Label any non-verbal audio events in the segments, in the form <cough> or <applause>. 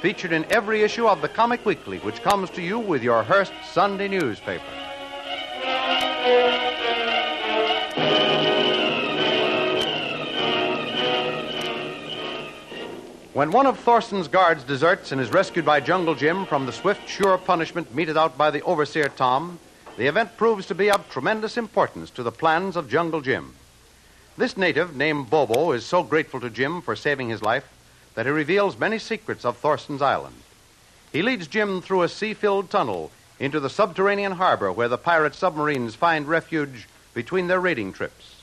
featured in every issue of the Comic Weekly, which comes to you with your Hearst Sunday newspaper. When one of Thorson's guards deserts and is rescued by Jungle Jim from the swift, sure punishment meted out by the overseer Tom, the event proves to be of tremendous importance to the plans of Jungle Jim. This native, named Bobo, is so grateful to Jim for saving his life that he reveals many secrets of Thorson's Island. He leads Jim through a sea filled tunnel into the subterranean harbor where the pirate submarines find refuge between their raiding trips.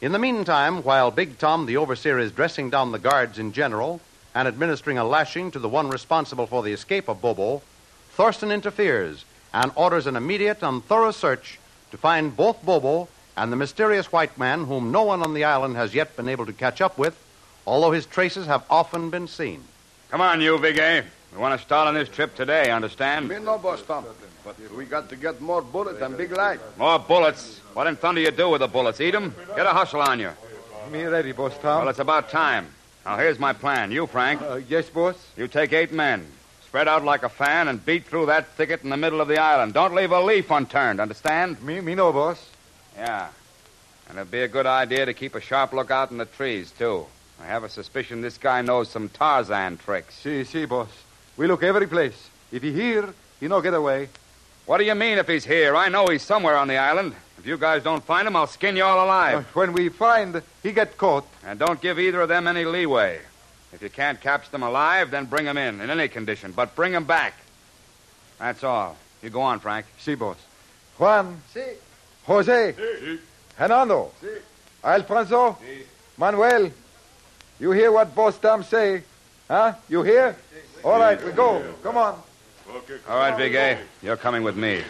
In the meantime, while Big Tom, the overseer, is dressing down the guards in general and administering a lashing to the one responsible for the escape of Bobo, Thorson interferes and orders an immediate and thorough search to find both Bobo and the mysterious white man whom no one on the island has yet been able to catch up with, although his traces have often been seen. Come on, you, Big A. We want to start on this trip today, understand? Me no, boss Tom. But we got to get more bullets and big light. More bullets. What in thunder you do with the bullets? Eat 'em? Get a hustle on you. Me ready, boss Tom. Well, it's about time. Now, here's my plan. You, Frank, Uh, yes, boss. you take eight men. Spread out like a fan and beat through that thicket in the middle of the island. Don't leave a leaf unturned, understand? Me, me no, boss. Yeah. And it'd be a good idea to keep a sharp lookout in the trees, too. I have a suspicion this guy knows some Tarzan tricks. See, see, boss. We look every place. If he here, he no get away. What do you mean if he's here? I know he's somewhere on the island. If you guys don't find him, I'll skin you all Uh, alive. when we find he get caught, And don't give either of them any leeway. If you can't catch them alive, then bring them in, in any condition. But bring them back. That's all. You go on, Frank. see, boss. Juan. See. Jose. See. Hernando. See. Alfonso. Manuel. You hear what boss Tom say? Huh? You hear? All right, we go. Come on. All right, Big A. You're coming with me.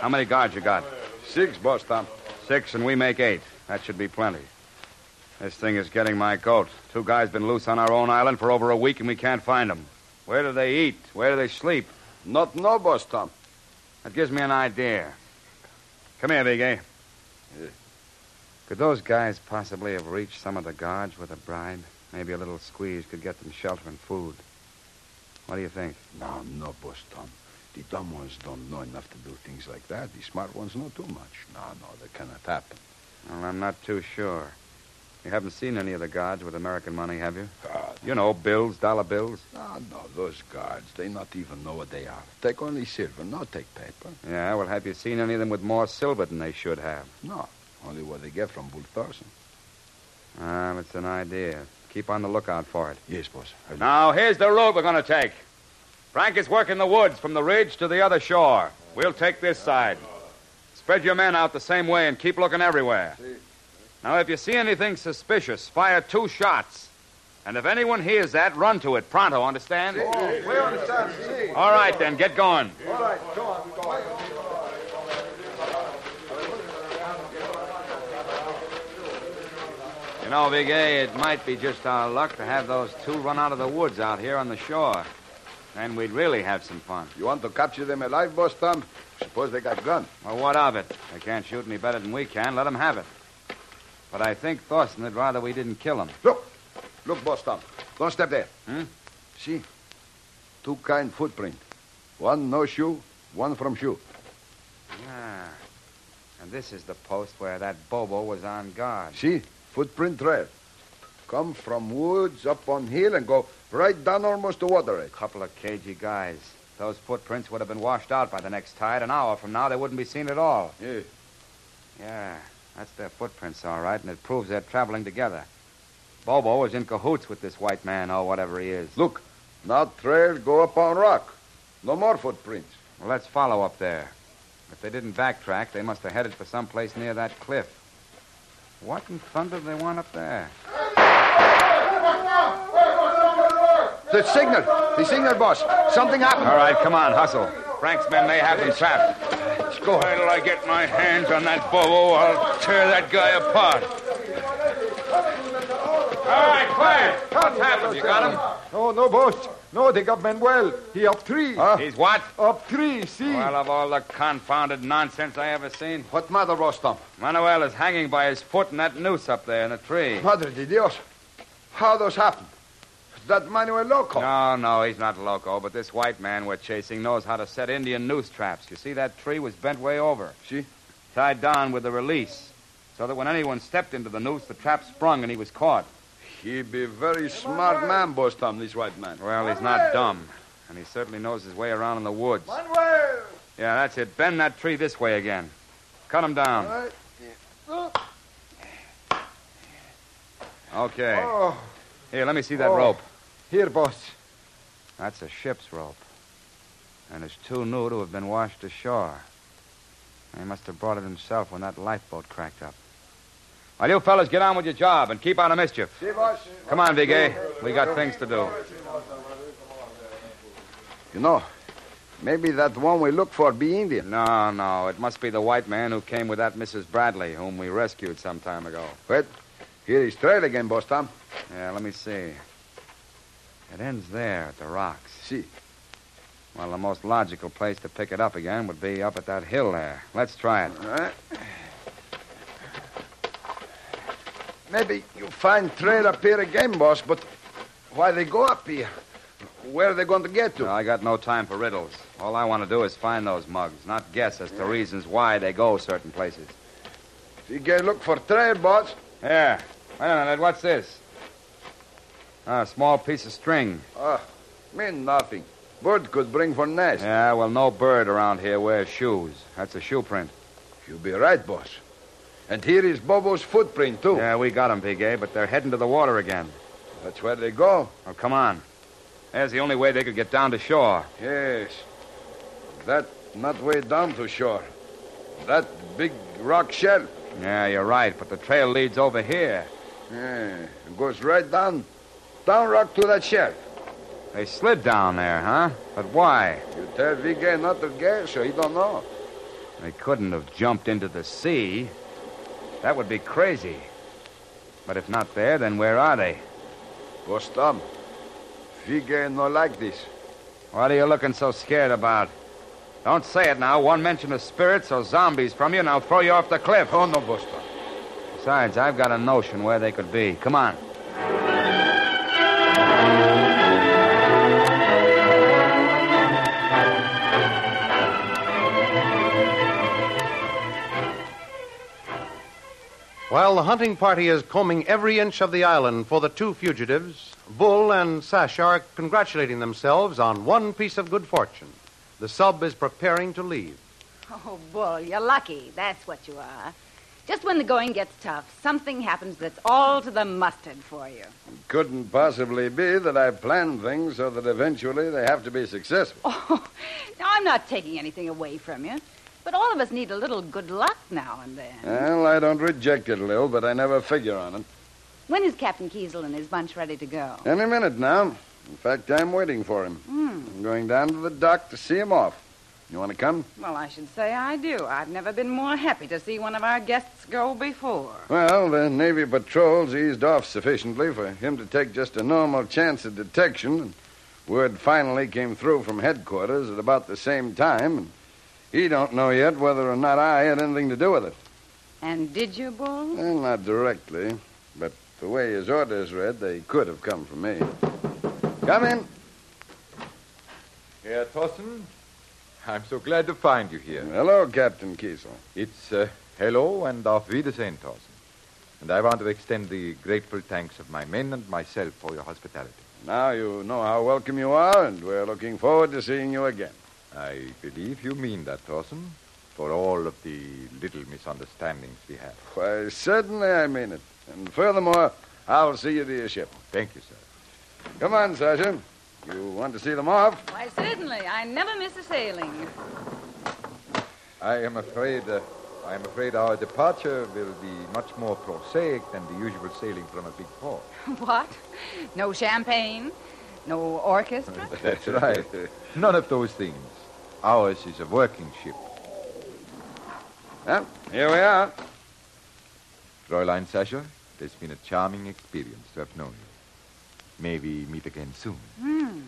How many guards you got? Six, boss Tom. Six, and we make eight. That should be plenty. This thing is getting my goat. Two guys been loose on our own island for over a week, and we can't find them. Where do they eat? Where do they sleep? Not no, boss Tom. That gives me an idea. Come here, Big A. Could those guys possibly have reached some of the guards with a bribe? Maybe a little squeeze could get them shelter and food. What do you think? No, no, boss Tom. The dumb ones don't know enough to do things like that. The smart ones know too much. No, no, that cannot happen. Well, I'm not too sure. You haven't seen any of the guards with American money, have you? God. You know, bills, dollar bills. No, no, those guards, they not even know what they are. Take only silver, not take paper. Yeah, well, have you seen any of them with more silver than they should have? No, only what they get from Bull Thorson. Ah, it's an idea. Keep on the lookout for it. Yes, boss. I- Now, here's the road we're going to take. Frank is working the woods from the ridge to the other shore. We'll take this side. Spread your men out the same way and keep looking everywhere. Now, if you see anything suspicious, fire two shots. And if anyone hears that, run to it pronto, understand? We understand. All right, then, get going. All right, come on. Come on. You know, Big A, it might be just our luck to have those two run out of the woods out here on the shore. Then we'd really have some fun. You want to capture them alive, boss Tom? Suppose they got gun. Well, what of it? They can't shoot any better than we can. Let them have it. But I think Thorson would rather we didn't kill him. Look. Look, boss Tom. Don't step there. Hmm? See? Two kind footprint. One no shoe, one from shoe. Yeah. And this is the post where that Bobo was on guard. See? Footprint trail. Come from woods up on hill and go right down almost to water edge. Couple of cagey guys. Those footprints would have been washed out by the next tide. An hour from now, they wouldn't be seen at all. Yeah. Yeah, that's their footprints, all right, and it proves they're traveling together. Bobo was in cahoots with this white man, or whatever he is. Look. Now trail go up on rock. No more footprints. Well, let's follow up there. If they didn't backtrack, they must have headed for some place near that cliff. What in thunder do they want up there? The signal. The signal, boss. Something happened. All right, come on, hustle. Frank's men may have them trapped. go. ahead till I get my hands on that bobo. I'll tear that guy apart. All right, quiet. What's happened? You got him? No, no, boss. No, they got Manuel. He up three. He's what? Up three, see? Well, of all the confounded nonsense I ever seen, What matter, boss Tom? Manuel is hanging by his foot in that noose up there in the tree. Madre de Dios. How does happen? That Manuel Loco. No, no, he's not loco, but this white man we're chasing knows how to set Indian noose traps. You see, that tree was bent way over. See? Tied down with a release. So that when anyone stepped into the noose, the trap sprung and he was caught. He be very smart man, boss Tom, this white man. Well, he's not dumb. And he certainly knows his way around in the woods. Manuel! Yeah, that's it. Bend that tree this way again. Cut him down. Okay. Oh, Here, let me see that Oh. rope. here, boss. That's a ship's rope. And it's too new to have been washed ashore. He must have brought it himself when that lifeboat cracked up. Well, you fellas get on with your job and keep out of mischief. Come on, Vigay. We got things to do. You know, maybe that one we look for be Indian. No, no. It must be the white man who came with that Mrs. Bradley, whom we rescued some time ago. Wait. Here is trail again, boss Tom. Yeah, let me see. It ends there at the rocks. See. Well, the most logical place to pick it up again would be up at that hill there. Let's try it. All right. Maybe you find trail up here again, boss, but why they go up here? Where are they going to get to? No, I got no time for riddles. All I want to do is find those mugs, not guess as to reasons why they go certain places. You can look for trail, boss. Yeah. Wait a minute. What's this? Ah, a small piece of string. Ah, mean nothing. Bird could bring for nest. Yeah, well, no bird around here wears shoes. That's a shoe print. You be right, boss. And here is Bobo's footprint, too. Yeah, we got 'em, Vigay, but they're heading to the water again. That's where they go. Oh, come on. There's the only way they could get down to shore. Yes. That not way down to shore. That big rock shelf. Yeah, you're right, but the trail leads over here. Yeah, it goes right down, down rock to that shelf. They slid down there, huh? But why? You tell Vigay not to guess, so he don't know. They couldn't have jumped into the sea. That would be crazy. But if not there, then where are they? Boss Tom, Vigay no like this. What are you looking so scared about? Don't say it now. One mention of spirits or zombies from you, and I'll throw you off the cliff. Oh, no, Boss Tom. Besides, I've got a notion where they could be. Come on. While the hunting party is combing every inch of the island for the two fugitives, Bull and Sash are congratulating themselves on one piece of good fortune. The sub is preparing to leave. Oh, Bull, you're lucky. That's what you are. Just when the going gets tough, something happens that's all to the mustard for you. Couldn't possibly be that I planned things so that eventually they have to be successful. Oh, <laughs> now I'm not taking anything away from you, but all of us need a little good luck now and then. Well, I don't reject it, Lil, but I never figure on it. When is Captain Kiesel and his bunch ready to go? Any minute now. In fact, I'm waiting for him. Hmm. I'm going down to the dock to see him off. You want to come? Well, I should say I do. I've never been more happy to see one of our guests go before. Well, the Navy patrol's eased off sufficiently for him to take just a normal chance of detection. And word finally came through from headquarters at about the same time. And he don't know yet whether or not I had anything to do with it. And did you, Bull? Well, not directly, but the way his orders read, they could have come from me. Come in. Herr Tossen, I'm so glad to find you here. Hello, Captain Kiesel. It's uh, hello and auf Wiedersehen, Tossen. And I want to extend the grateful thanks of my men and myself for your hospitality. Now you know how welcome you are, and we're looking forward to seeing you again. I believe you mean that, Tossen, for all of the little misunderstandings we had. Why, certainly I mean it. And furthermore, I'll see you to your ship. Thank you, sir. Come on, Sergeant. You want to see them off? Why, certainly. I never miss a sailing. I am afraid, uh, I am afraid our departure will be much more prosaic than the usual sailing from a big port. <laughs> what? No champagne? No orchestra? That's right. None of those things. Ours is a working ship. Well, here we are. Fräulein Sasha, it has been a charming experience to have known you. May we meet again soon. Hmm.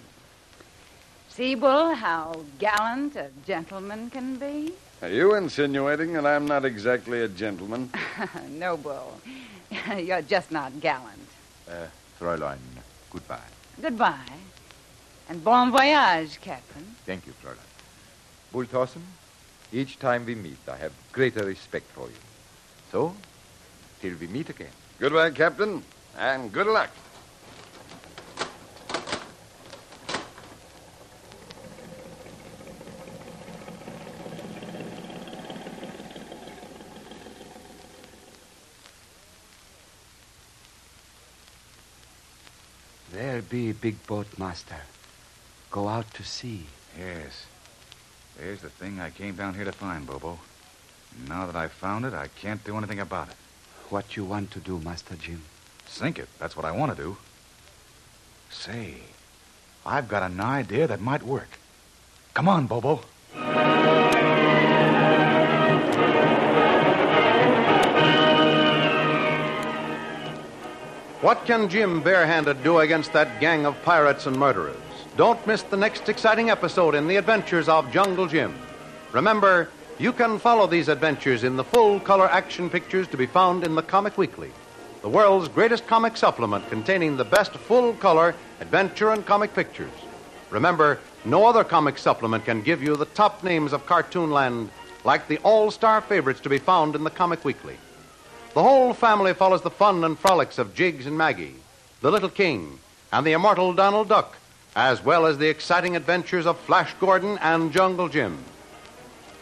See, Bull, how gallant a gentleman can be? Are you insinuating that I'm not exactly a gentleman? <laughs> no, Bull. <laughs> You're just not gallant. Uh, Fräulein, goodbye. Goodbye. And bon voyage, Captain. Thank you, Fräulein. Bull Thorson, each time we meet, I have greater respect for you. So, till we meet again. Goodbye, Captain, and good luck. There be big boat, master. Go out to sea. Yes. There's the thing I came down here to find, Bobo. Now that I've found it, I can't do anything about it. What you want to do, Master Jim? Sink it. That's what I want to do. Say, I've got an idea that might work. Come on, Bobo. What can Jim barehanded do against that gang of pirates and murderers? Don't miss the next exciting episode in the adventures of Jungle Jim. Remember, you can follow these adventures in the full color action pictures to be found in the Comic Weekly, the world's greatest comic supplement containing the best full color adventure and comic pictures. Remember, no other comic supplement can give you the top names of cartoonland like the all star favorites to be found in the Comic Weekly. The whole family follows the fun and frolics of Jiggs and Maggie, the Little King, and the immortal Donald Duck, as well as the exciting adventures of Flash Gordon and Jungle Jim.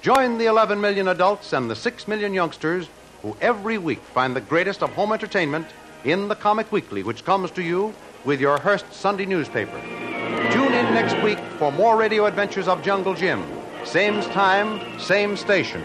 Join the 11 million adults and the 6 million youngsters who every week find the greatest of home entertainment in the Comic Weekly, which comes to you with your Hearst Sunday newspaper. Tune in next week for more radio adventures of Jungle Jim. Same time, same station.